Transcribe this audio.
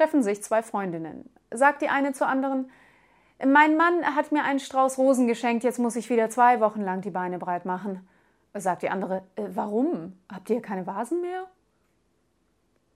treffen sich zwei Freundinnen. Sagt die eine zur anderen, mein Mann hat mir einen Strauß Rosen geschenkt, jetzt muss ich wieder zwei Wochen lang die Beine breit machen. Sagt die andere, äh, warum? Habt ihr keine Vasen mehr?